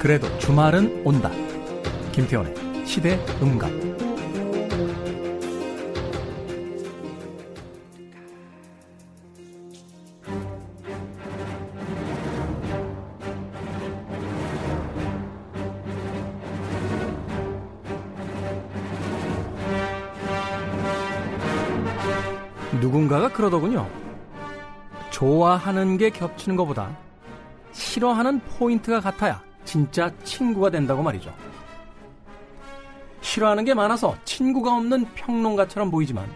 그래도 주말은 온다. 김태원의 시대 음감. 누군가가 그러더군요. 좋아하는 게 겹치는 것보다 싫어하는 포인트가 같아야 진짜 친구가 된다고 말이죠. 싫어하는 게 많아서 친구가 없는 평론가처럼 보이지만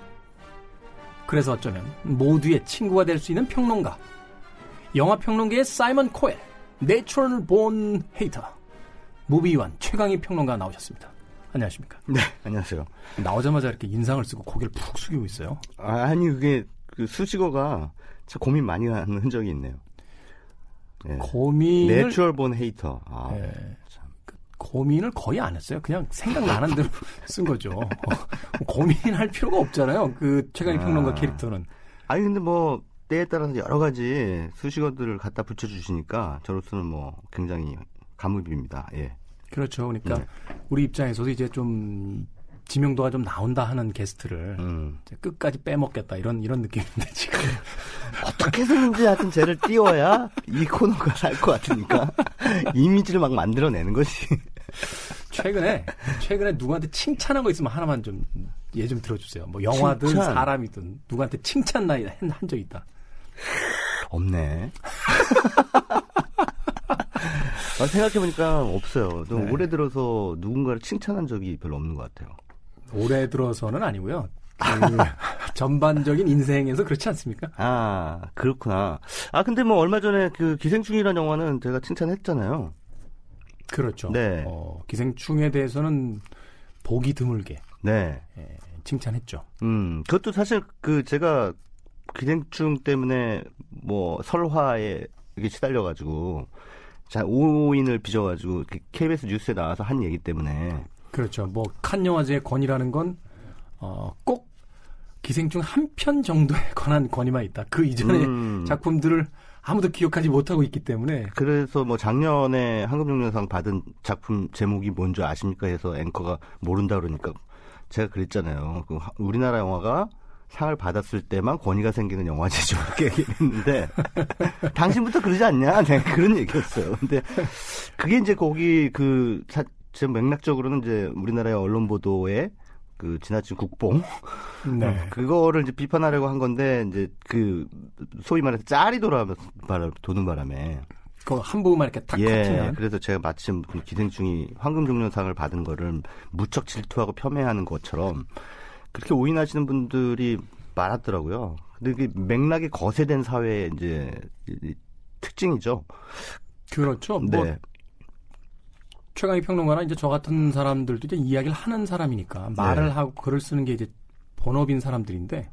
그래서 어쩌면 모두의 친구가 될 수 있는 평론가 영화 평론계의 사이먼 코웰 natural born hater 무비완 최광희 평론가 나오셨습니다. 안녕하십니까? 네, 안녕하세요. 나오자마자 이렇게 인상을 쓰고 고개를 푹 숙이고 있어요. 아, 아니 그게 그 수식어가 참 고민 많이 하는 흔적이 있네요. 네. 고민을 Natural born hater. 아, 네. 참. 그 고민을 거의 안 했어요. 그냥 생각나는 대로 쓴 거죠. 어, 고민할 필요가 없잖아요. 그 최광희 아. 평론가 캐릭터는. 아니 근데 뭐 때에 따라서 여러 가지 수식어들을 갖다 붙여주시니까 저로서는 뭐 굉장히 감읍입니다. 예. 그렇죠. 그러니까 네. 우리 입장에서도 이제 좀 지명도가 좀 나온다 하는 게스트를 음. 끝까지 빼먹겠다 이런 이런 느낌인데 지금 어떻게 해서든지 하여튼 쟤를 띄워야 이 코너가 살 것 같으니까 이미지를 막 만들어내는 것이 최근에 최근에 누구한테 칭찬한 거 있으면 하나만 좀예좀 들어주세요. 뭐 영화든 칭찬. 사람이든 누구한테 칭찬 나이 한적 있다. 없네. 아, 생각해보니까 없어요. 좀 네. 올해 들어서 누군가를 칭찬한 적이 별로 없는 것 같아요. 올해 들어서는 아니고요. 그 전반적인 인생에서 그렇지 않습니까? 아, 그렇구나. 아, 근데 뭐 얼마 전에 그 기생충이라는 영화는 제가 칭찬했잖아요. 그렇죠. 네. 어, 기생충에 대해서는 보기 드물게. 네. 예, 칭찬했죠. 음, 그것도 사실 그 제가 기생충 때문에 뭐 설화에 이게 시달려가지고 자, 5인을 빚어가지고 KBS 뉴스에 나와서 한 얘기 때문에. 그렇죠. 뭐, 칸 영화제의 권위라는 건, 어, 꼭 기생충 한 편 정도에 관한 권위만 있다. 그 이전의 음. 작품들을 아무도 기억하지 못하고 있기 때문에. 그래서 뭐 작년에 황금종려상 받은 작품 제목이 뭔지 아십니까 해서 앵커가 모른다 그러니까 제가 그랬잖아요. 그 우리나라 영화가 상을 받았을 때만 권위가 생기는 영화제죠. 이렇게 얘기했는데 당신부터 그러지 않냐? 내가 그런 얘기였어요. 근데 그게 이제 거기 그 사, 제 맥락적으로는 이제 우리나라의 언론 보도에 그 지나친 국뽕 네. 어, 그거를 이제 비판하려고 한 건데 이제 그 소위 말해서 짤이 돌아가면서 도는 바람에 그 한 부분만 이렇게 탁 예, 면 그래서 제가 마침 기생충이 황금종려상을 받은 거를 무척 질투하고 폄훼하는 것처럼 그렇게 오인하시는 분들이 많았더라고요. 근데 그게 맥락이 거세된 사회의 이제 특징이죠. 그렇죠. 뭐 네. 뭐 최강희 평론가나 이제 저 같은 사람들도 이제 이야기를 하는 사람이니까 말을 네. 하고 글을 쓰는 게 이제 본업인 사람들인데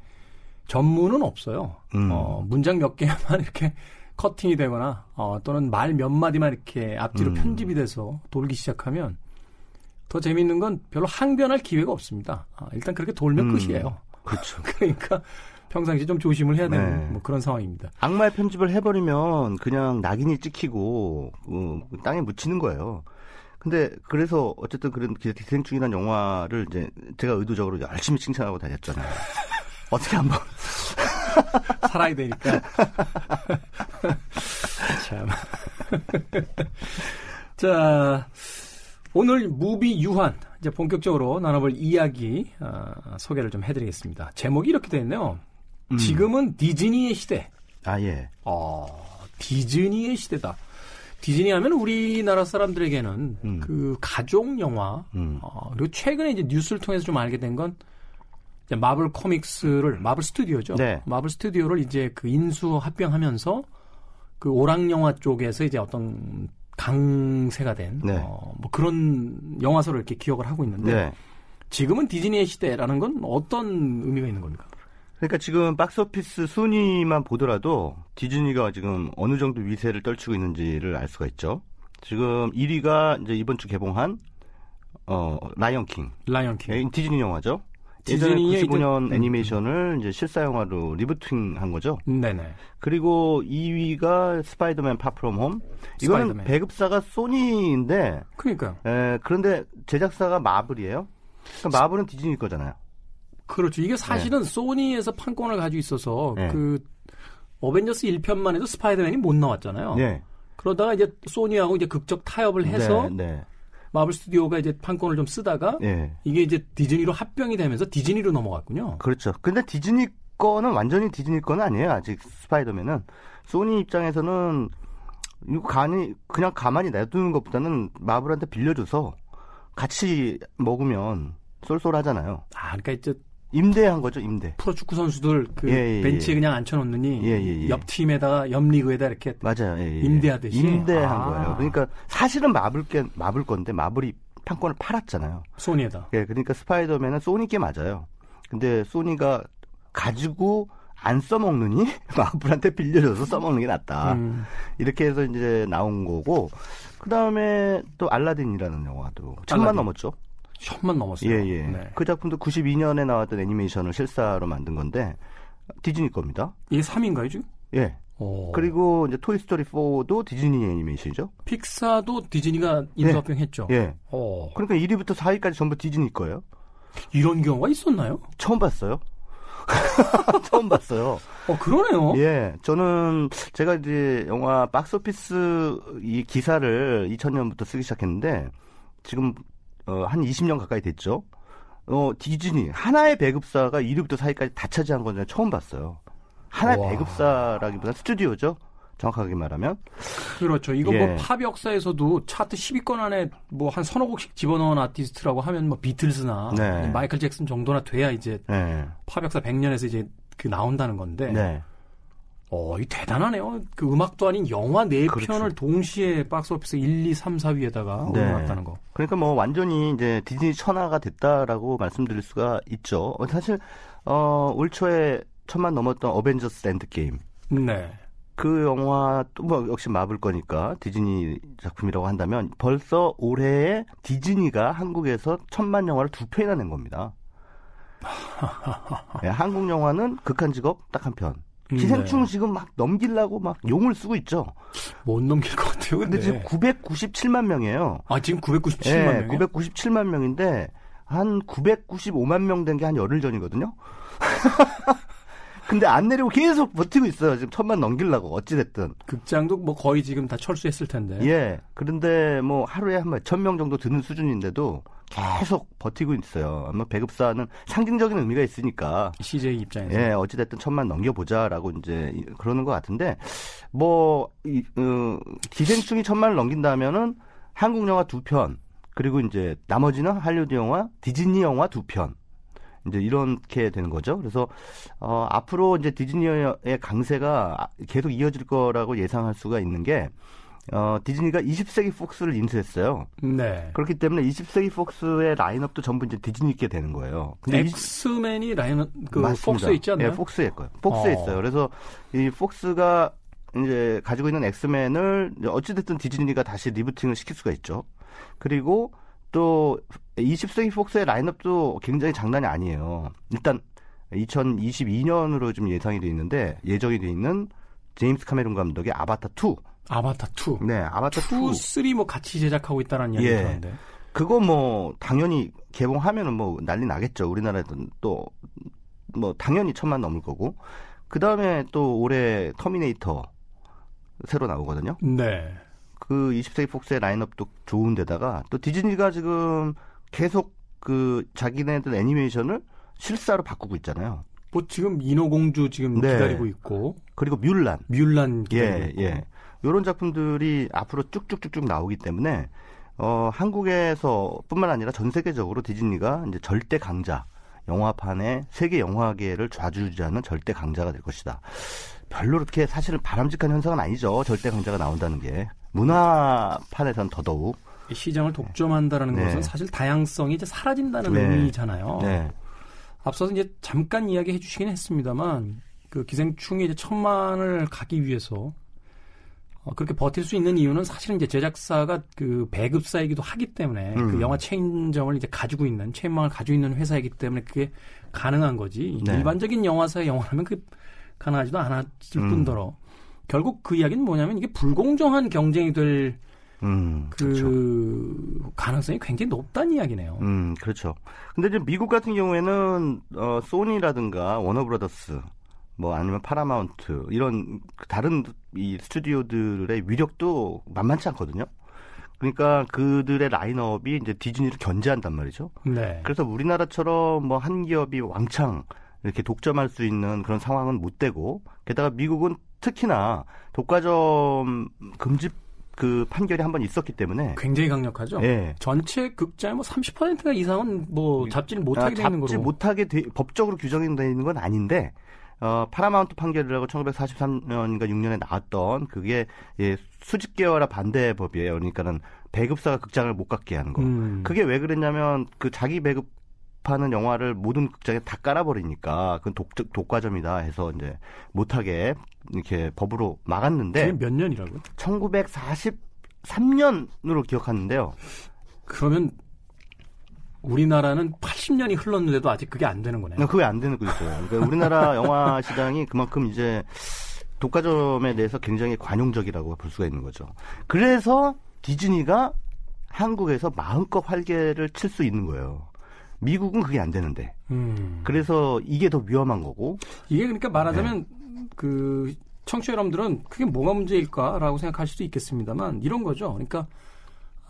전문은 없어요. 음. 어, 문장 몇 개만 이렇게 커팅이 되거나 어, 또는 말 몇 마디만 이렇게 앞뒤로 음. 편집이 돼서 돌기 시작하면 더 재미있는 건 별로 항변할 기회가 없습니다. 아, 일단 그렇게 돌면 음, 끝이에요. 그렇죠. 그러니까 평상시 좀 조심을 해야 되는 네. 뭐 그런 상황입니다. 악마의 편집을 해버리면 그냥 낙인이 찍히고 어, 땅에 묻히는 거예요. 근데 그래서 어쨌든 그런 기생충이라는 영화를 이제 제가 의도적으로 열심히 칭찬하고 다녔잖아요. 어떻게 한번 살아야 되니까. 참. 자, 오늘 무비 유한 이제 본격적으로 나눠볼 이야기 어, 소개를 좀 해드리겠습니다. 제목이 이렇게 되어 있네요. 음. 지금은 디즈니의 시대. 아 예. 어, 디즈니의 시대다. 디즈니 하면 우리나라 사람들에게는 음. 그 가족 영화 음. 어, 그리고 최근에 이제 뉴스를 통해서 좀 알게 된 건 마블 코믹스를 마블 스튜디오죠. 네. 마블 스튜디오를 이제 그 인수 합병하면서 그 오락 영화 쪽에서 이제 어떤 강세가 된 네. 어, 뭐 그런 영화서를 이렇게 기억을 하고 있는데 네. 지금은 디즈니의 시대라는 건 어떤 의미가 있는 겁니까? 그러니까 지금 박스오피스 순위만 보더라도 디즈니가 지금 어느 정도 위세를 떨치고 있는지를 알 수가 있죠. 지금 1위가 이제 이번 주 개봉한 어 라이언 킹. 라이언 킹. 디즈니 영화죠. 예전에 95년 이제, 애니메이션을 이제 실사 영화로 리부팅한 거죠. 네네. 그리고 2위가 스파이더맨 파 프롬 홈. 이거는 스파이더맨. 배급사가 소니인데. 그러니까. 에, 그런데 제작사가 마블이에요. 그러니까 마블은 디즈니 거잖아요. 그렇죠. 이게 사실은 네. 소니에서 판권을 가지고 있어서 네. 그 어벤져스 1편만 해도 스파이더맨이 못 나왔잖아요. 네. 그러다가 이제 소니하고 이제 극적 타협을 해서 네, 네. 마블 스튜디오가 이제 판권을 좀 쓰다가 네. 이게 이제 디즈니로 합병이 되면서 디즈니로 넘어갔군요. 그렇죠. 근데 디즈니 거는 완전히 디즈니 거는 아니에요. 아직 스파이더맨은 소니 입장에서는 이거 가니 그냥 가만히 놔두는 것보다는 마블한테 빌려줘서 같이 먹으면 쏠쏠하잖아요. 아, 그러니까 이제 임대한 거죠, 임대. 프로 축구 선수들 그 예, 예, 예. 벤치에 그냥 앉혀놓느니 예, 예, 예. 옆 팀에다가 옆 리그에다 이렇게 맞아요, 임대하듯이 임대한 아. 거예요. 그러니까 사실은 마블 게 마블 건데 마블이 판권을 팔았잖아요. 소니에다. 예, 그러니까 스파이더맨은 소니께 맞아요. 근데 소니가 가지고 안 써먹느니 마블한테 빌려줘서 써먹는 게 낫다. 음. 이렇게 해서 이제 나온 거고 그 다음에 또 알라딘이라는 영화도 천만. 넘었죠. 천만 넘었어요. 예, 예. 네. 그 작품도 92년에 나왔던 애니메이션을 실사로 만든 건데 디즈니 겁니다. 이게 3인가요, 지금? 예. 오. 그리고 이제 토이 스토리 4도 디즈니 애니메이션이죠. 픽사도 디즈니가 인수합병했죠. 예. 예. 그러니까 1위부터 4위까지 전부 디즈니 거예요. 이런 경우가 있었나요? 처음 봤어요. 처음 봤어요. 어, 그러네요. 예. 저는 제가 이제 영화 박스오피스 이 기사를 2000년부터 쓰기 시작했는데 지금 어, 한 20년 가까이 됐죠. 어, 디즈니 하나의 배급사가 1위부터 4위까지 다 차지한 건 처음 봤어요. 하나의 와. 배급사라기보다 스튜디오죠. 정확하게 말하면. 그렇죠. 이거 뭐 예. 뭐팝 역사에서도 차트 10위권 안에 뭐 한 서너 곡씩 집어넣은 아티스트라고 하면 뭐 비틀즈나 네. 마이클 잭슨 정도나 돼야 이제 네. 팝 역사 100년에서 이제 그 나온다는 건데. 네. 어, 이 대단하네요. 그 음악도 아닌 영화 네 그렇죠. 편을 동시에 박스오피스 1, 2, 3, 4위에다가 네. 올려놨다는 거. 그러니까 뭐 완전히 이제 디즈니 천하가 됐다라고 말씀드릴 수가 있죠. 어, 사실 어, 올 초에 천만 넘었던 어벤져스 엔드 게임. 네. 그 영화 또 뭐 역시 마블 거니까 디즈니 작품이라고 한다면 벌써 올해에 디즈니가 한국에서 천만 영화를 두 편이나 낸 겁니다. 네, 한국 영화는 극한 직업 딱 한 편. 기생충 네. 지금 막 넘기려고 막 용을 쓰고 있죠. 못 넘길 것 같아요. 근데, 근데 지금 997만 명이에요. 아 지금 997만 네, 명? 997만 명인데 한 995만 명 된 게 한 열흘 전이거든요. 근데 안 내리고 계속 버티고 있어요. 지금 천만 넘기려고 어찌됐든. 극장도 뭐 거의 지금 다 철수했을 텐데. 예. 그런데 뭐 하루에 한 천 명 정도 드는 수준인데도 계속 버티고 있어요. 아마 배급사는 상징적인 의미가 있으니까. CJ 입장에서. 예, 어찌 됐든 천만 넘겨보자라고 이제 그러는 것 같은데, 뭐, 이, 어, 기생충이 천만을 넘긴다면은 한국 영화 두 편, 그리고 이제 나머지는 할리우드 영화, 디즈니 영화 두 편. 이제 이렇게 되는 거죠. 그래서 어 앞으로 이제 디즈니의 강세가 계속 이어질 거라고 예상할 수가 있는 게 어, 디즈니가 20세기 폭스를 인수했어요. 네. 그렇기 때문에 20세기 폭스의 라인업도 전부 이제 디즈니 게 되는 거예요. 근데 엑스맨이 라인업 그 맞습니다. 폭스에 있지 않나요? 네, 폭스에 있고요. 폭스에 어. 있어요. 그래서 이 폭스가 이제 가지고 있는 엑스맨을 어찌됐든 디즈니가 다시 리부팅을 시킬 수가 있죠. 그리고 또 20세기 폭스의 라인업도 굉장히 장난이 아니에요. 일단 2022년으로 좀 예상이 돼 있는데 예정이 돼 있는 제임스 카메론 감독의 아바타 2 아바타 2. 네, 아바타 2, 2 3 뭐 같이 제작하고 있다는 이야기 예. 들었는데. 그거 뭐 당연히 개봉하면은 뭐 난리 나겠죠. 우리나라에도 또 뭐 당연히 천만 넘을 거고. 그 다음에 또 올해 터미네이터 새로 나오거든요. 네. 그 20세기 폭스의 라인업도 좋은데다가 또 디즈니가 지금 계속 그 자기네들 애니메이션을 실사로 바꾸고 있잖아요. 뭐 지금 인어공주 지금 네. 기다리고 있고 그리고 뮬란 뮬란 예, 예. 이런 작품들이 앞으로 쭉쭉쭉쭉 나오기 때문에 어, 한국에서뿐만 아니라 전 세계적으로 디즈니가 이제 절대 강자, 영화판의 세계 영화계를 좌지우지하는 절대 강자가 될 것이다. 별로 그렇게 사실은 바람직한 현상은 아니죠. 절대 강자가 나온다는 게 문화판에선 더더욱 시장을 독점한다라는 네. 것은 사실 다양성이 이제 사라진다는 네. 의미잖아요. 네. 앞서서 이제 잠깐 이야기해 주시긴 했습니다만 그 기생충이 이제 천만을 가기 위해서 어, 그렇게 버틸 수 있는 이유는 사실은 이제 제작사가 그 배급사이기도 하기 때문에 음. 그 영화 체인점을 이제 가지고 있는 체인망을 가지고 있는 회사이기 때문에 그게 가능한 거지. 네. 일반적인 영화사의 영화라면 그 가능하지도 않았을 음. 뿐더러 결국 그 이야기는 뭐냐면 이게 불공정한 경쟁이 될 음, 그 그렇죠. 가능성이 굉장히 높다는 이야기네요. 음, 그렇죠. 근데 이제 미국 같은 경우에는 어, 소니라든가 워너브라더스 뭐 아니면 파라마운트 이런 다른 이 스튜디오들의 위력도 만만치 않거든요. 그러니까 그들의 라인업이 이제 디즈니를 견제한단 말이죠. 네. 그래서 우리나라처럼 뭐 한 기업이 왕창 이렇게 독점할 수 있는 그런 상황은 못 되고 게다가 미국은 특히나 독과점 금지 그 판결이 한 번 있었기 때문에 굉장히 강력하죠. 네. 전체 극자의 뭐 30%가 이상은 뭐 잡지를 못하게 아, 되는 거로. 잡지 못하게 돼, 법적으로 규정이 되어 있는 건 아닌데 어, 파라마운트 판결이라고 1943년인가 6년에 나왔던 그게 예, 수직 계열화 반대 법이에요. 그러니까는 배급사가 극장을 못 갖게 하는 거. 음. 그게 왜 그랬냐면 그 자기 배급 하는 영화를 모든 극장에 다 깔아버리니까 그건 독, 독과점이다 해서 이제 못하게 이렇게 법으로 막았는데 몇 년이라고요? 1943년으로 기억하는데요. 그러면 우리나라는 80년이 흘렀는데도 아직 그게 안 되는 거네요. 그게 안 되는 거죠. 그러니까 우리나라 영화 시장이 그만큼 이제 독과점에 대해서 굉장히 관용적이라고 볼 수가 있는 거죠. 그래서 디즈니가 한국에서 마음껏 활개를 칠 수 있는 거예요. 미국은 그게 안 되는데. 음. 그래서 이게 더 위험한 거고. 이게 그러니까 말하자면 네. 그 청취자 여러분들은 그게 뭐가 문제일까라고 생각할 수도 있겠습니다만 이런 거죠. 그러니까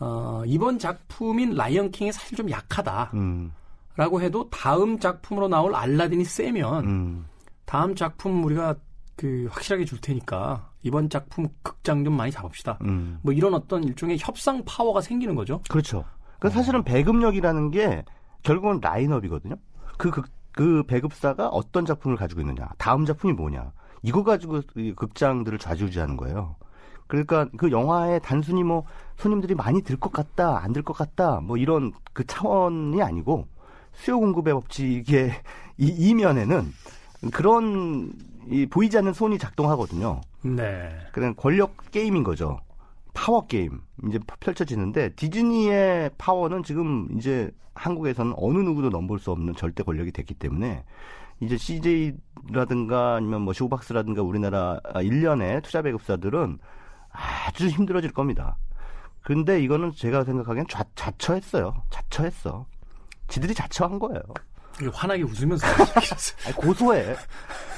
어, 이번 작품인 라이언 킹이 사실 좀 약하다. 음. 라고 해도 다음 작품으로 나올 알라딘이 세면 음. 다음 작품 우리가 그 확실하게 줄 테니까 이번 작품 극장 좀 많이 잡읍시다. 음. 뭐 이런 어떤 일종의 협상 파워가 생기는 거죠. 그렇죠. 그 사실은 배급력이라는 게 결국은 라인업이거든요. 그, 그, 그 배급사가 어떤 작품을 가지고 있느냐, 다음 작품이 뭐냐, 이거 가지고 극장들을 좌지우지하는 거예요. 그러니까 그 영화에 단순히 뭐 손님들이 많이 들 것 같다, 안 들 것 같다, 뭐 이런 그 차원이 아니고 수요 공급의 법칙의 이 이면에는 그런 이 보이지 않는 손이 작동하거든요. 네. 그냥 권력 게임인 거죠. 파워 게임 이제 펼쳐지는데 디즈니의 파워는 지금 이제 한국에서는 어느 누구도 넘볼 수 없는 절대 권력이 됐기 때문에 이제 CJ라든가 아니면 뭐 쇼박스라든가 우리나라 일련의 투자 배급사들은 아주 힘들어질 겁니다. 근데 이거는 제가 생각하기엔 좌, 자처했어요. 자처했어. 지들이 자처한 거예요. 환하게 웃으면서 아니, 고소해.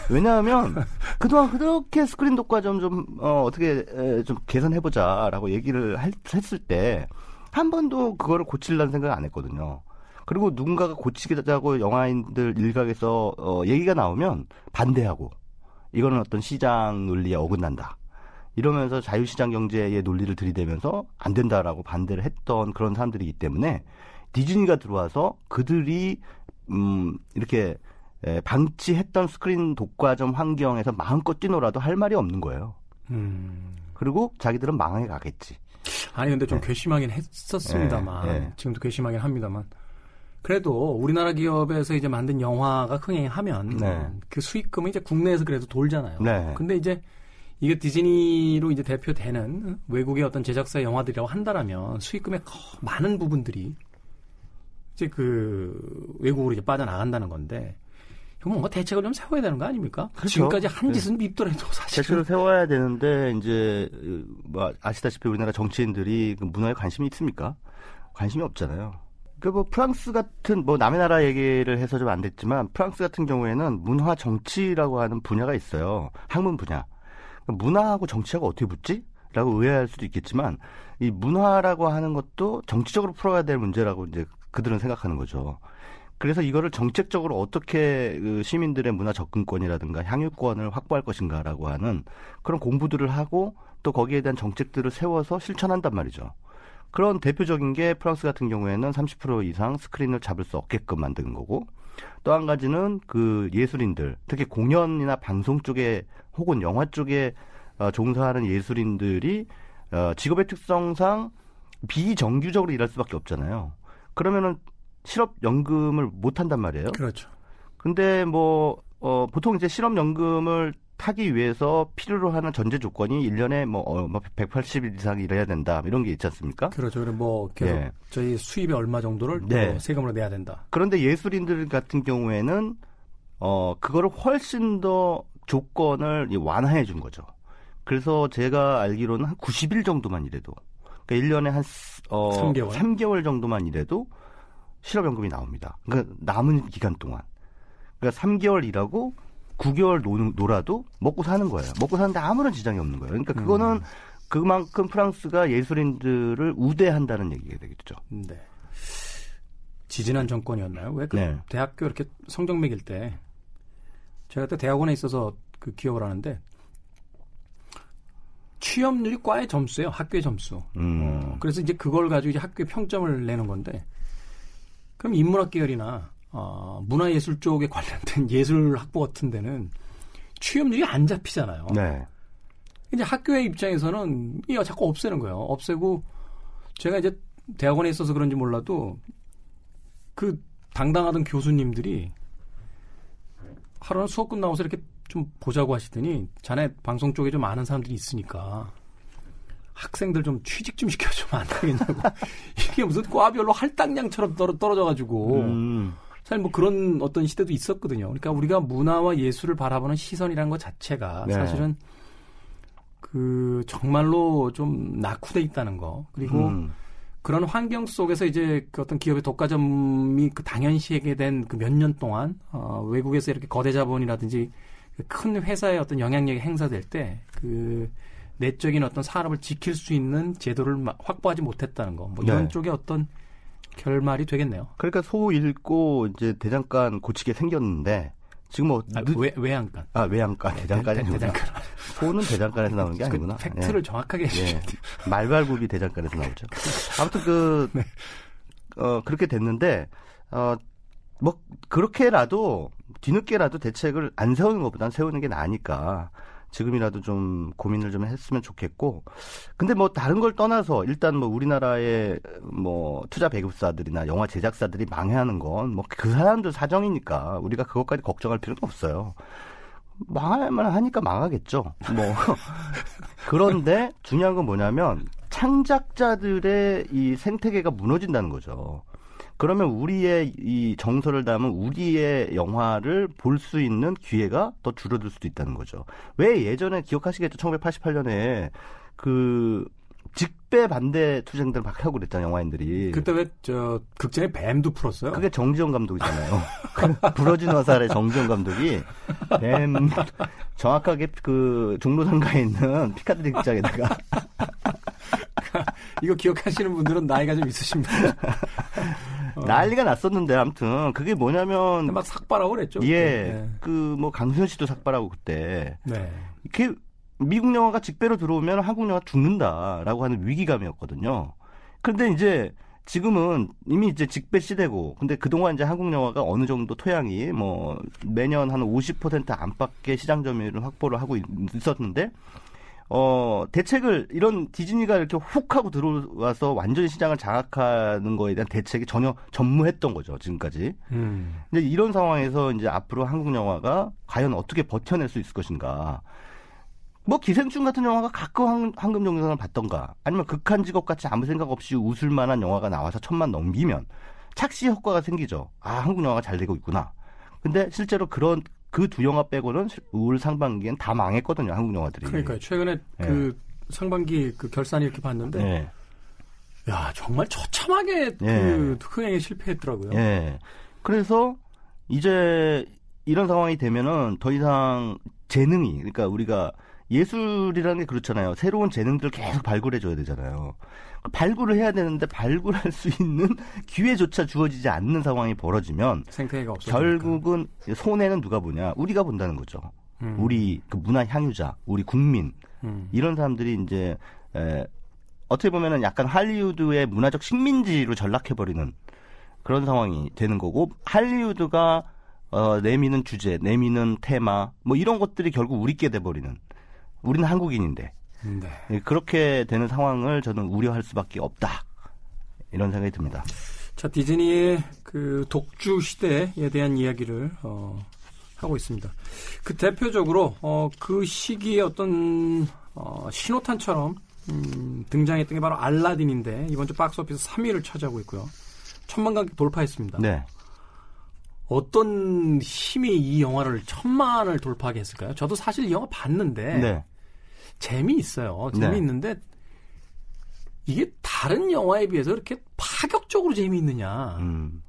왜냐하면 그동안 그렇게 스크린 독과점 좀 어, 어떻게 에, 좀 개선해보자라고 얘기를 할, 했을 때 한 번도 그거를 고칠라는 생각을 안 했거든요. 그리고 누군가가 고치겠다고 영화인들 일각에서 어, 얘기가 나오면 반대하고 이거는 어떤 시장 논리에 어긋난다. 이러면서 자유시장 경제의 논리를 들이대면서 안 된다라고 반대를 했던 그런 사람들이기 때문에 디즈니가 들어와서 그들이 음 이렇게 에, 방치했던 스크린 독과점 환경에서 마음껏 뛰노라도 할 말이 없는 거예요. 음. 그리고 자기들은 망해 가겠지. 아니 근데 좀 네. 괘씸하긴 했었습니다만 네. 네. 지금도 괘씸하긴 합니다만 그래도 우리나라 기업에서 이제 만든 영화가 흥행하면 네. 그 수익금은 이제 국내에서 그래도 돌잖아요. 네. 근데 이제 이게 디즈니로 이제 대표되는 외국의 어떤 제작사 영화들이라고 한다라면 수익금의 많은 부분들이 이제 그 외국으로 이제 빠져나간다는 건데 그럼 뭔가 대책을 좀 세워야 되는 거 아닙니까? 그렇죠. 지금까지 한 네. 짓은 네. 밉더라도 사실 대책을 세워야 되는데 이제 뭐 아시다시피 우리나라 정치인들이 그 문화에 관심이 있습니까? 관심이 없잖아요. 그뭐 프랑스 같은 뭐 남의 나라 얘기를 해서 좀 안 됐지만 프랑스 같은 경우에는 문화 정치라고 하는 분야가 있어요. 학문 분야. 문화하고 정치하고 어떻게 붙지? 라고 의아할 수도 있겠지만 이 문화라고 하는 것도 정치적으로 풀어야 될 문제라고 이제 그들은 생각하는 거죠. 그래서 이거를 정책적으로 어떻게 그 시민들의 문화 접근권이라든가 향유권을 확보할 것인가라고 하는 그런 공부들을 하고 또 거기에 대한 정책들을 세워서 실천한단 말이죠. 그런 대표적인 게 프랑스 같은 경우에는 30% 이상 스크린을 잡을 수 없게끔 만드는 거고 또 한 가지는 그 예술인들 특히 공연이나 방송 쪽에 혹은 영화 쪽에 어, 종사하는 예술인들이 어, 직업의 특성상 비정규적으로 일할 수밖에 없잖아요. 그러면은 실업연금을 못 한단 말이에요. 그렇죠. 근데 뭐, 어, 보통 이제 실업연금을 타기 위해서 필요로 하는 전제 조건이 1년에 뭐, 어, 뭐 180일 이상 일해야 된다. 이런 게 있지 않습니까? 그렇죠. 그럼 뭐 계속 네. 저희 수입의 얼마 정도를 네. 세금으로 내야 된다. 그런데 예술인들 같은 경우에는 어, 그거를 훨씬 더 조건을 완화해 준 거죠. 그래서 제가 알기로는 한 90일 정도만 일해도 그러니까 1년에 한 어, 3개월? 3개월 정도만 일해도 실업연금이 나옵니다. 그러니까 남은 기간 동안. 그러니까 3개월 일하고 9개월 노, 놀아도 먹고 사는 거예요. 먹고 사는데 아무런 지장이 없는 거예요. 그러니까 그거는 음. 그만큼 프랑스가 예술인들을 우대한다는 얘기가 되겠죠. 네. 지지난 정권이었나요? 왜그 네. 대학교 이렇게 성적 매길 때 제가 그때 대학원에 있어서 그 기억을 하는데 취업률이 과의 점수예요. 학교의 점수. 음. 어, 그래서 이제 그걸 가지고 이제 학교에 평점을 내는 건데 그럼 인문학 계열이나 어, 문화예술 쪽에 관련된 예술 학부 같은 데는 취업률이 안 잡히잖아요. 네. 이제 학교의 입장에서는 이거 자꾸 없애는 거예요. 없애고 제가 이제 대학원에 있어서 그런지 몰라도 그 당당하던 교수님들이 하루는 수업 끝나고서 이렇게 좀 보자고 하시더니 자네 방송 쪽에 좀 아는 사람들이 있으니까 학생들 좀 취직 좀 시켜주면 안 되겠냐고. 이게 무슨 과별로 할당량처럼 떨어, 떨어져가지고. 음. 사실 뭐 그런 어떤 시대도 있었거든요. 그러니까 우리가 문화와 예술을 바라보는 시선이라는 것 자체가 네. 사실은 그 정말로 좀 낙후돼 있다는 거. 그리고 음. 그런 환경 속에서 이제 그 어떤 기업의 독과점이 그 당연시하게 된 그 몇 년 동안 어, 외국에서 이렇게 거대 자본이라든지 큰 회사의 어떤 영향력이 행사될 때 그 내적인 어떤 산업을 지킬 수 있는 제도를 확보하지 못했다는 거. 뭐 이런 네. 쪽에 어떤 결말이 되겠네요. 그러니까 소 읽고 이제 대장간 고치게 생겼는데 지금 뭐 아, 외, 외양간. 아 외양간 대장간이 대, 대장간. 소는 대장간에서 나오는 게그 아니구나. 그 팩트를 네. 정확하게 네. 말발굽이 대장간에서 나오죠. 아무튼 그 네. 어, 그렇게 됐는데 어, 뭐 그렇게라도 뒤늦게라도 대책을 안 세우는 것보다는 세우는 게 나으니까 지금이라도 좀 고민을 좀 했으면 좋겠고 근데 뭐 다른 걸 떠나서 일단 뭐 우리나라의 뭐 투자 배급사들이나 영화 제작사들이 망해하는 건 뭐 그 사람들 사정이니까 우리가 그것까지 걱정할 필요는 없어요. 망할만 하니까 망하겠죠. 뭐 그런데 중요한 건 뭐냐면 창작자들의 이 생태계가 무너진다는 거죠. 그러면 우리의 이 정서를 담은 우리의 영화를 볼 수 있는 기회가 더 줄어들 수도 있다는 거죠. 왜 예전에 기억하시겠죠? 1988년에 그 직배 반대 투쟁들 막 하고 그랬잖아요, 영화인들이. 그때 왜, 저, 극장에 뱀도 풀었어요? 그게 정지영 감독이잖아요. 부러진 화살의 정지영 감독이 뱀, 정확하게 그 종로상가에 있는 피카드리 극장에다가 이거 기억하시는 분들은 나이가 좀 있으십니다. 어. 난리가 났었는데 아무튼 그게 뭐냐면 막 삭발하고 그랬죠. 예, 네. 그뭐 강수현 씨도 삭발하고 그때. 네. 이렇게 미국 영화가 직배로 들어오면 한국 영화 죽는다라고 하는 위기감이었거든요. 그런데 이제 지금은 이미 이제 직배 시대고, 근데 그동안 이제 한국 영화가 어느 정도 토양이 뭐 매년 한 50% 안팎의 시장 점유율을 확보를 하고 있었는데 어, 대책을 이런 디즈니가 이렇게 훅 하고 들어와서 완전히 시장을 장악하는 거에 대한 대책이 전혀 전무했던 거죠, 지금까지. 음. 근데 이런 상황에서 이제 앞으로 한국 영화가 과연 어떻게 버텨낼 수 있을 것인가. 뭐 기생충 같은 영화가 가끔 황금 종려상을 받던가 아니면 극한 직업 같이 아무 생각 없이 웃을 만한 영화가 나와서 천만 넘기면 착시 효과가 생기죠. 아, 한국 영화가 잘 되고 있구나. 근데 실제로 그런 그 두 영화 빼고는 올 상반기엔 다 망했거든요. 한국 영화들이. 그러니까 최근에 네. 그 상반기 그 결산이 이렇게 봤는데 네. 야 정말 처참하게 그 예. 흥행에 실패했더라고요. 예. 그래서 이제 이런 상황이 되면은 더 이상 재능이 그러니까 우리가 예술이라는 게 그렇잖아요. 새로운 재능들을 계속 발굴해 줘야 되잖아요. 발굴을 해야 되는데 발굴할 수 있는 기회조차 주어지지 않는 상황이 벌어지면 생태계가 없어 결국은 손해는 누가 보냐? 우리가 본다는 거죠. 음. 우리 그 문화 향유자, 우리 국민 음. 이런 사람들이 이제 에, 어떻게 보면은 약간 할리우드의 문화적 식민지로 전락해 버리는 그런 상황이 되는 거고 할리우드가 어, 내미는 주제, 내미는 테마 뭐 이런 것들이 결국 우리께 돼 버리는 우리는 한국인인데 네. 예, 그렇게 되는 상황을 저는 우려할 수밖에 없다. 이런 생각이 듭니다. 자, 디즈니의 그 독주 시대에 대한 이야기를 어, 하고 있습니다. 그 대표적으로 어, 그 시기에 어떤 어, 신호탄처럼 음, 등장했던 게 바로 알라딘인데 이번 주 박스오피스 3위를 차지하고 있고요. 천만 관객 돌파했습니다. 네. 어떤 힘이 이 영화를 천만을 돌파하게 했을까요? 저도 사실 이 영화 봤는데 네. 재미있어요. 재미있는데 네. 이게 다른 영화에 비해서 이렇게 파격적으로 재미있느냐. 음.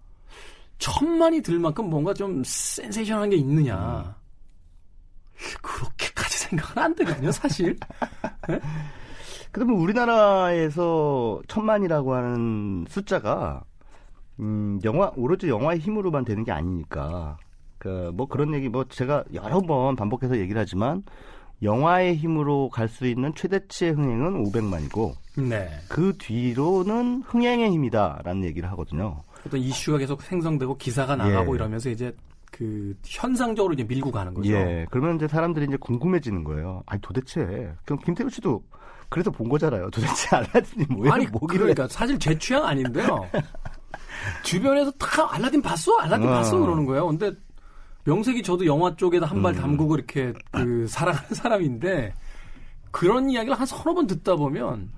천만이 들 만큼 뭔가 좀 센세이션한 게 있느냐. 음. 그렇게까지 생각은 안 되거든요, 사실. 네? 그러면 우리나라에서 천만이라고 하는 숫자가 음, 영화 오로지 영화의 힘으로만 되는 게 아니니까. 그 뭐 그런 얘기 뭐 제가 여러 번 반복해서 얘기를 하지만 영화의 힘으로 갈 수 있는 최대치의 흥행은 500만이고 네. 그 뒤로는 흥행의 힘이다라는 얘기를 하거든요. 어떤 이슈가 계속 생성되고 기사가 나가고 예. 이러면서 이제 그 현상적으로 이제 밀고 가는 거죠. 예. 그러면 이제 사람들이 이제 궁금해지는 거예요. 아니 도대체 그럼 김태우 씨도 그래서 본 거잖아요. 도대체 알라딘이 뭐예요? 아니 뭐길래. 그러니까 사실 제 취향 아닌데요. 주변에서 다 알라딘 봤어? 알라딘 어. 봤어? 그러는 거예요. 근데 명색이 저도 영화 쪽에다 한발 음. 담그고 이렇게 그 사랑하는 사람인데 그런 이야기를 한 서너 번 듣다 보면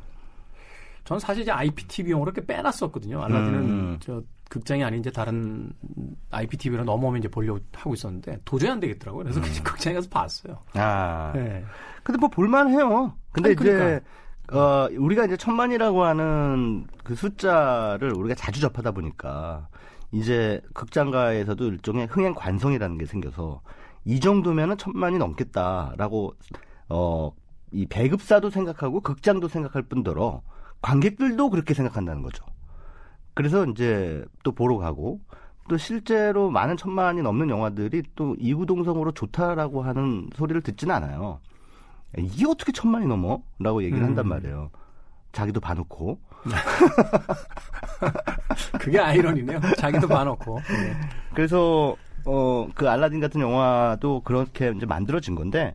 저는 사실 이제 IPTV용으로 이렇게 빼놨었거든요. 알라딘은 음. 저 극장이 아닌 이제 다른 IPTV로 넘어오면 이제 보려고 하고 있었는데 도저히 안 되겠더라고요. 그래서 음. 극장에 가서 봤어요. 아. 네. 근데 뭐 볼만해요. 근데 아니, 이제 그러니까. 어, 우리가 이제 천만이라고 하는 그 숫자를 우리가 자주 접하다 보니까 이제 극장가에서도 일종의 흥행 관성이라는 게 생겨서 이 정도면은 천만이 넘겠다라고 어, 이 배급사도 생각하고 극장도 생각할 뿐더러 관객들도 그렇게 생각한다는 거죠. 그래서 이제 또 보러 가고 또 실제로 많은 천만이 넘는 영화들이 또 이구동성으로 좋다라고 하는 소리를 듣지는 않아요. 이게 어떻게 천만이 넘어? 라고 얘기를 음. 한단 말이에요. 자기도 봐놓고. 그게 아이러니네요. 자기도 봐놓고. 네. 그래서, 어, 그 알라딘 같은 영화도 그렇게 이제 만들어진 건데,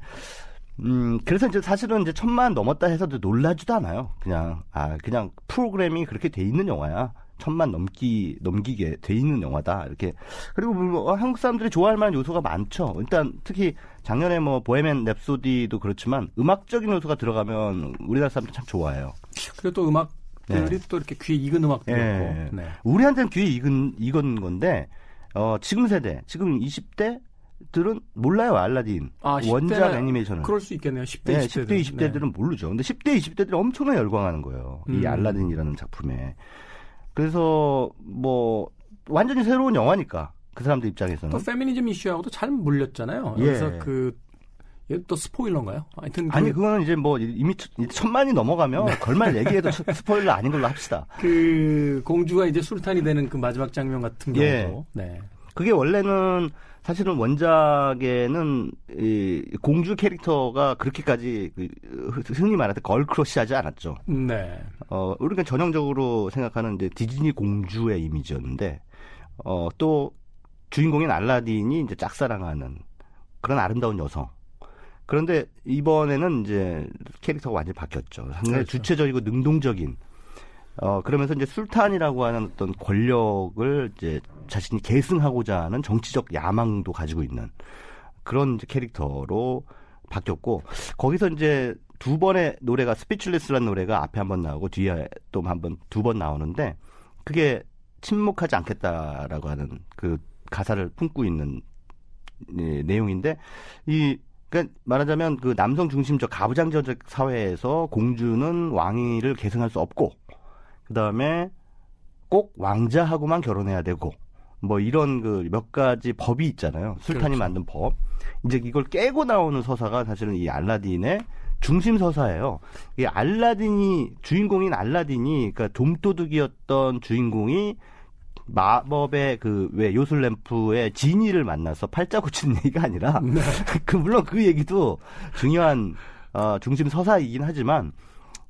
음, 그래서 이제 사실은 이제 천만 넘었다 해서도 놀라지도 않아요. 그냥, 아, 그냥 프로그램이 그렇게 돼 있는 영화야. 천만 넘기 넘기게 돼 있는 영화다 이렇게 그리고 뭐 한국 사람들이 좋아할 만한 요소가 많죠. 일단 특히 작년에 뭐 보헤맨 랩소디도 그렇지만 음악적인 요소가 들어가면 우리나라 사람들 참 좋아해요. 그리고 또 음악 들이 네. 또 이렇게 귀에 익은 음악들이 네. 네. 우리한테는 귀에 익은 익은 건데 어 지금 세대 지금 20대 들은 몰라요 알라딘 아, 원작 애니메이션을 그럴 수 있겠네요 10대 네, 20대들 10대 20대들은 네. 모르죠 근데 10대 20대들이 엄청나게 열광하는 거예요 음. 이 알라딘이라는 작품에 그래서 뭐 완전히 새로운 영화니까 그 사람들 입장에서는 또 페미니즘 이슈하고도 잘 물렸잖아요. 예. 그래서 그 또 스포일러인가요? 하여튼 그, 아니 그거는 이제 뭐 이미 천만이 넘어가면 네. 걸말 얘기해도 스포일러 아닌 걸로 합시다. 그 공주가 이제 술탄이 되는 그 마지막 장면 같은 경우도 예. 네. 그게 원래는 사실은 원작에는 이 공주 캐릭터가 그렇게까지 그 흔히 말할 때 걸크러쉬하지 않았죠. 네. 어 우리가 전형적으로 생각하는 이제 디즈니 공주의 이미지였는데 어또 주인공인 알라딘이 이제 짝사랑하는 그런 아름다운 여성. 그런데 이번에는 이제 캐릭터가 완전히 바뀌었죠. 상당히 그렇죠. 주체적이고 능동적인 어, 그러면서 이제 술탄이라고 하는 어떤 권력을 이제 자신이 계승하고자 하는 정치적 야망도 가지고 있는 그런 캐릭터로 바뀌었고, 거기서 이제 두 번의 노래가 스피치리스라는 노래가 앞에 한 번 나오고 뒤에 또 한 번, 두 번 나오는데, 그게 침묵하지 않겠다라고 하는 그 가사를 품고 있는 예, 내용인데, 이, 그러니까 말하자면 그 남성 중심적 가부장제적 사회에서 공주는 왕위를 계승할 수 없고, 그 다음에 꼭 왕자하고만 결혼해야 되고 뭐 이런 그 몇 가지 법이 있잖아요. 술탄이 그렇죠. 만든 법. 이제 이걸 깨고 나오는 서사가 사실은 이 알라딘의 중심 서사예요. 이 알라딘이 주인공인 알라딘이 그러니까 좀도둑이었던 주인공이 마법의 그 왜 요술램프의 지니를 만나서 팔자 고치는 얘기가 아니라 네. 그 물론 그 얘기도 중요한 어 중심 서사이긴 하지만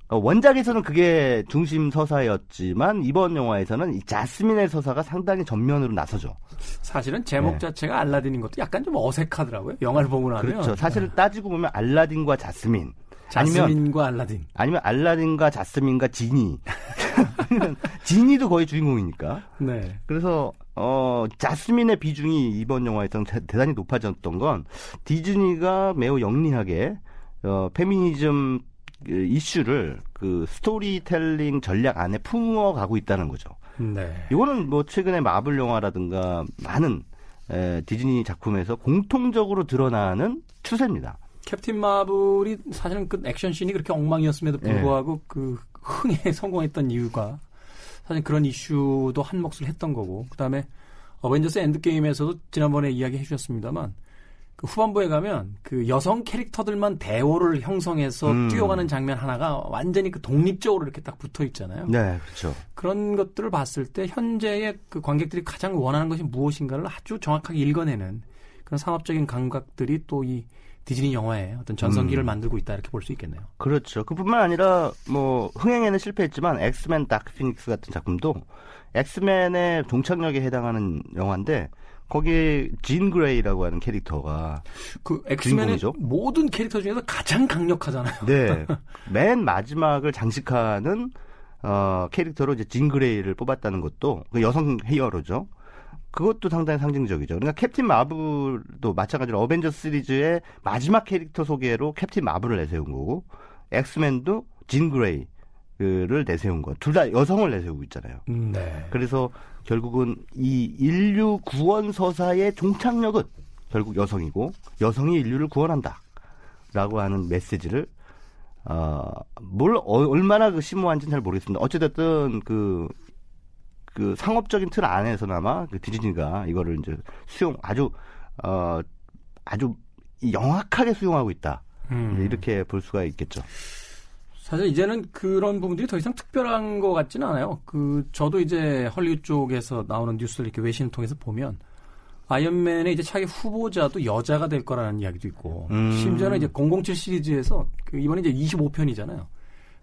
어, 원작에서는 그게 중심 서사였지만 이번 영화에서는 이 자스민의 서사가 상당히 전면으로 나서죠. 사실은 제목 네. 자체가 알라딘인 것도 약간 좀 어색하더라고요. 영화를 보고 나면. 그렇죠. 사실 네. 따지고 보면 알라딘과 자스민. 자스민과 알라딘. 아니면 알라딘과 자스민과 지니. 지니도 거의 주인공이니까. 네. 그래서 어 자스민의 비중이 이번 영화에서 대단히 높아졌던 건 디즈니가 매우 영리하게 어 페미니즘 그 이슈를 그 스토리텔링 전략 안에 품어 가고 있다는 거죠. 네. 이거는 뭐 최근에 마블 영화라든가 많은 에, 디즈니 작품에서 공통적으로 드러나는 추세입니다. 캡틴 마블이 사실은 그 액션 씬이 그렇게 엉망이었음에도 네. 불구하고 그 흥에 성공했던 이유가 사실 그런 이슈도 한 몫을 했던 거고 그다음에 어벤져스 엔드게임에서도 지난번에 이야기해 주셨습니다만 그 후반부에 가면 그 여성 캐릭터들만 대오를 형성해서 음. 뛰어가는 장면 하나가 완전히 그 독립적으로 이렇게 딱 붙어 있잖아요. 네, 그렇죠. 그런 것들을 봤을 때 현재의 그 관객들이 가장 원하는 것이 무엇인가를 아주 정확하게 읽어내는 그런 상업적인 감각들이 또 이 디즈니 영화의 어떤 전성기를 음. 만들고 있다 이렇게 볼 수 있겠네요. 그렇죠. 그뿐만 아니라 뭐 흥행에는 실패했지만 엑스맨 다크 피닉스 같은 작품도 엑스맨의 종착역에 해당하는 영화인데 거기에 진 그레이라고 하는 캐릭터가 그 엑스맨의 주인공이죠? 모든 캐릭터 중에서 가장 강력하잖아요. 네. 맨 마지막을 장식하는 어, 캐릭터로 이제 진 그레이를 뽑았다는 것도 그 여성 히어로죠. 그것도 상당히 상징적이죠. 그러니까 캡틴 마블도 마찬가지로 어벤져스 시리즈의 마지막 캐릭터 소개로 캡틴 마블을 내세운 거고 엑스맨도 진 그레이 를 내세운 거. 둘 다 여성을 내세우고 있잖아요. 음, 네. 그래서 결국은 이 인류 구원 서사의 종착역은 결국 여성이고 여성이 인류를 구원한다. 라고 하는 메시지를 어, 뭘 어, 얼마나 그 심오한지는 잘 모르겠습니다. 어찌됐든 그, 그 상업적인 틀 안에서나마 그 디즈니가 이거를 이제 수용 아주 어 아주 영악하게 수용하고 있다. 음. 이렇게 볼 수가 있겠죠. 사실 이제는 그런 부분들이 더 이상 특별한 것 같지는 않아요. 그 저도 이제 헐리우드 쪽에서 나오는 뉴스를 이렇게 외신을 통해서 보면 아이언맨의 이제 차기 후보자도 여자가 될 거라는 이야기도 있고 음. 심지어는 이제 007 시리즈에서 그 이번에 이제 25편이잖아요.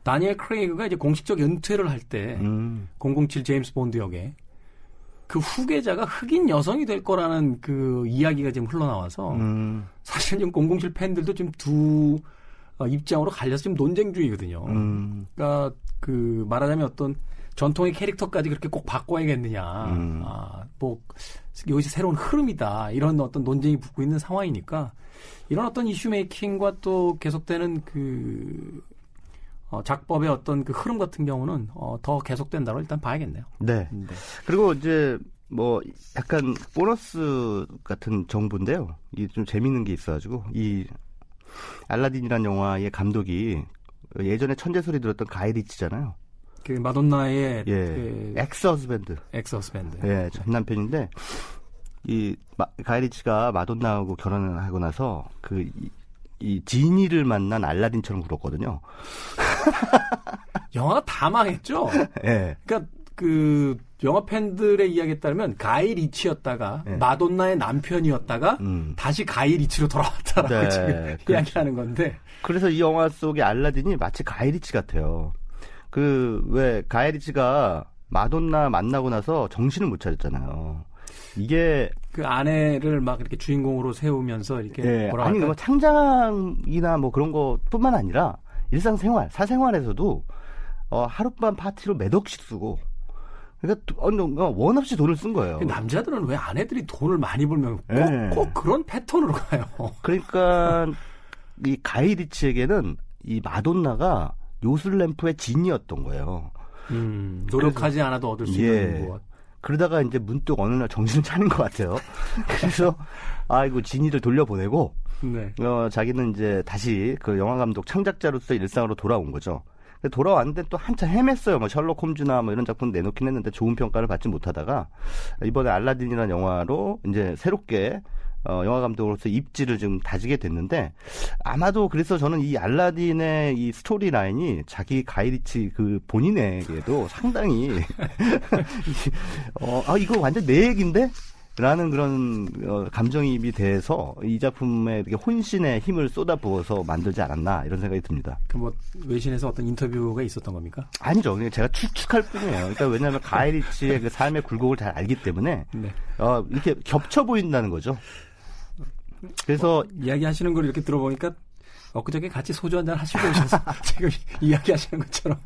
다니엘 크레이그가 이제 공식적 은퇴를 할때 음. 007 제임스 본드 역에 그 후계자가 흑인 여성이 될 거라는 그 이야기가 지금 흘러나와서 음. 사실 지금 007 팬들도 지금 두 어, 입장으로 갈려서 지금 논쟁 중이거든요. 음. 그러니까 그 말하자면 어떤 전통의 캐릭터까지 그렇게 꼭 바꿔야겠느냐. 음. 아, 뭐 여기서 새로운 흐름이다. 이런 어떤 논쟁이 붙고 있는 상황이니까 이런 어떤 issue making과 또 계속되는 그 어, 작법의 어떤 그 흐름 같은 경우는 어, 더 계속된다고 일단 봐야겠네요. 네. 네. 그리고 이제 뭐 약간 보너스 같은 정보인데요. 이좀 재밌는 게 있어가지고 이 알라딘이란 영화의 감독이 예전에 천재 소리 들었던 가이 리치잖아요. 그 마돈나의 예, 그 ex-husband. Ex-husband. 예, 전 남편인데 이 마, 가이 리치가 마돈나하고 결혼을 하고 나서 그 이, 이 지니를 만난 알라딘처럼 굴었거든요. 영화가 다 망했죠. 예. 그러니까 그 영화 팬들의 이야기에 따르면 가이 리치였다가 네. 마돈나의 남편이었다가 음. 다시 가이 리치로 돌아왔다라고 네, 지금 그렇죠. 이야기하는 건데 그래서 이 영화 속의 알라딘이 마치 가이 리치 같아요. 그 왜 가이 리치가 마돈나 만나고 나서 정신을 못 차렸잖아요. 이게 그 아내를 막 이렇게 주인공으로 세우면서 이렇게 예, 뭐라 아니 뭐 창작이나 뭐 그런 것뿐만 아니라 일상생활, 사생활에서도 어, 하룻밤 파티로 몇 억씩 쓰고 그러니까 또- 어, 어, 원 없이 돈을 쓴 거예요. 그 남자들은 왜 아내들이 돈을 많이 벌면 꼭, 예. 꼭 그런 패턴으로 가요. 그러니까 이 가이리치에게는 이 마돈나가 요술램프의 진이었던 거예요. 음, 노력하지 않아도 얻을 수 예. 있는 무엇. 그러다가 이제 문득 어느 날 정신을 차린 것 같아요. 그래서 아이고 진이를 돌려보내고 네. 어, 자기는 이제 다시 그 영화 감독 창작자로서 일상으로 돌아온 거죠. 근데 돌아왔는데 또 한참 헤맸어요. 뭐 셜록 홈즈나 뭐 이런 작품 내놓긴 했는데 좋은 평가를 받지 못하다가 이번에 알라딘이라는 영화로 이제 새롭게 어, 영화 감독으로서 입지를 좀 다지게 됐는데 아마도 그래서 저는 이 알라딘의 이 스토리 라인이 자기 가이리치 그 본인에게도 상당히 어, 아 이거 완전 내 얘긴데 라는 그런 어, 감정이입이 돼서 이 작품에 이렇게 혼신의 힘을 쏟아부어서 만들지 않았나 이런 생각이 듭니다. 그 뭐 외신에서 어떤 인터뷰가 있었던 겁니까? 아니죠. 그냥 제가 추측할 뿐이에요. 그러니까 왜냐하면 가이리치의 그 삶의 굴곡을 잘 알기 때문에 네. 어, 이렇게 겹쳐 보인다는 거죠. 그래서 이야기하시는 걸 이렇게 들어보니까 엊그저께 같이 소주 한잔 하시고 오셔서 지금 이야기하시는 것처럼.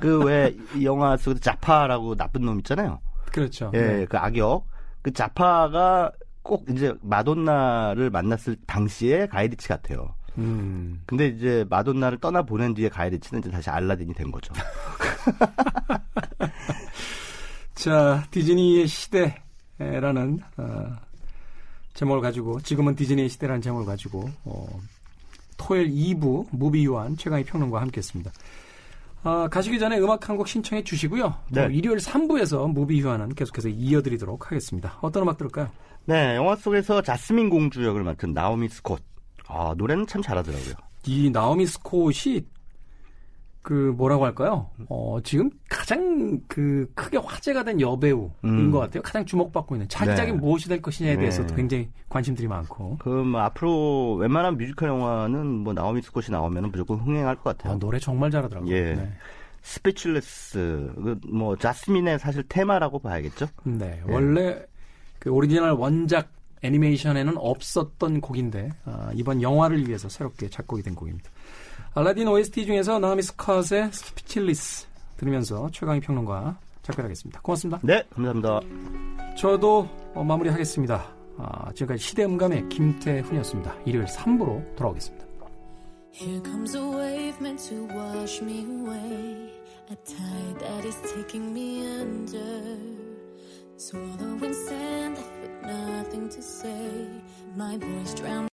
그왜 영화 속에서 자파라고 나쁜 놈 있잖아요. 그렇죠. 예, 네. 그 악역. 그 자파가 꼭 이제 마돈나를 만났을 당시에 가이리치 같아요. 음. 근데 이제 마돈나를 떠나 보낸 뒤에 가이리치는 이제 다시 알라딘이 된 거죠. 자, 디즈니의 시대라는 어, 제목을 가지고 지금은 디즈니의 시대라는 제목을 가지고 어, 토요일 2부 무비 유한 최강희 평론가와 함께했습니다. 아, 가시기 전에 음악 한 곡 신청해 주시고요. 네. 또 일요일 3부에서 무비 유한은 계속해서 이어드리도록 하겠습니다. 어떤 음악 들을까요? 네, 영화 속에서 자스민 공주 역을 맡은 나오미 스콧. 아, 노래는 참 잘하더라고요. 이 나오미 스콧이 그 뭐라고 할까요? 어, 지금 가장 그 크게 화제가 된 여배우인 음. 것 같아요. 가장 주목받고 있는 차기작이 네. 무엇이 될 것이냐에 네. 대해서도 굉장히 관심들이 많고. 그, 뭐, 앞으로 웬만한 뮤지컬 영화는 뭐, 나오미 스콧이 나오면 무조건 흥행할 것 같아요. 아, 노래 정말 잘하더라고요. 예. 네. Speechless, 그, 뭐, 자스민의 사실 테마라고 봐야겠죠? 네, 예. 원래 그 오리지널 원작 애니메이션에는 없었던 곡인데 아, 이번 영화를 위해서 새롭게 작곡이 된 곡입니다. 알라딘 OST 중에서 나오미 스콧의 Speechless 들으면서 최광희 평론가 작별하겠습니다. 고맙습니다. 네, 감사합니다. 저도 어, 마무리하겠습니다. 아, 지금까지 시대음감의 김태훈이었습니다. 일요일 3부로 돌아오겠습니다. Here comes a wave meant to wash me away. A tide that is taking me under. Swallowing sand with nothing to say. My voice drowned.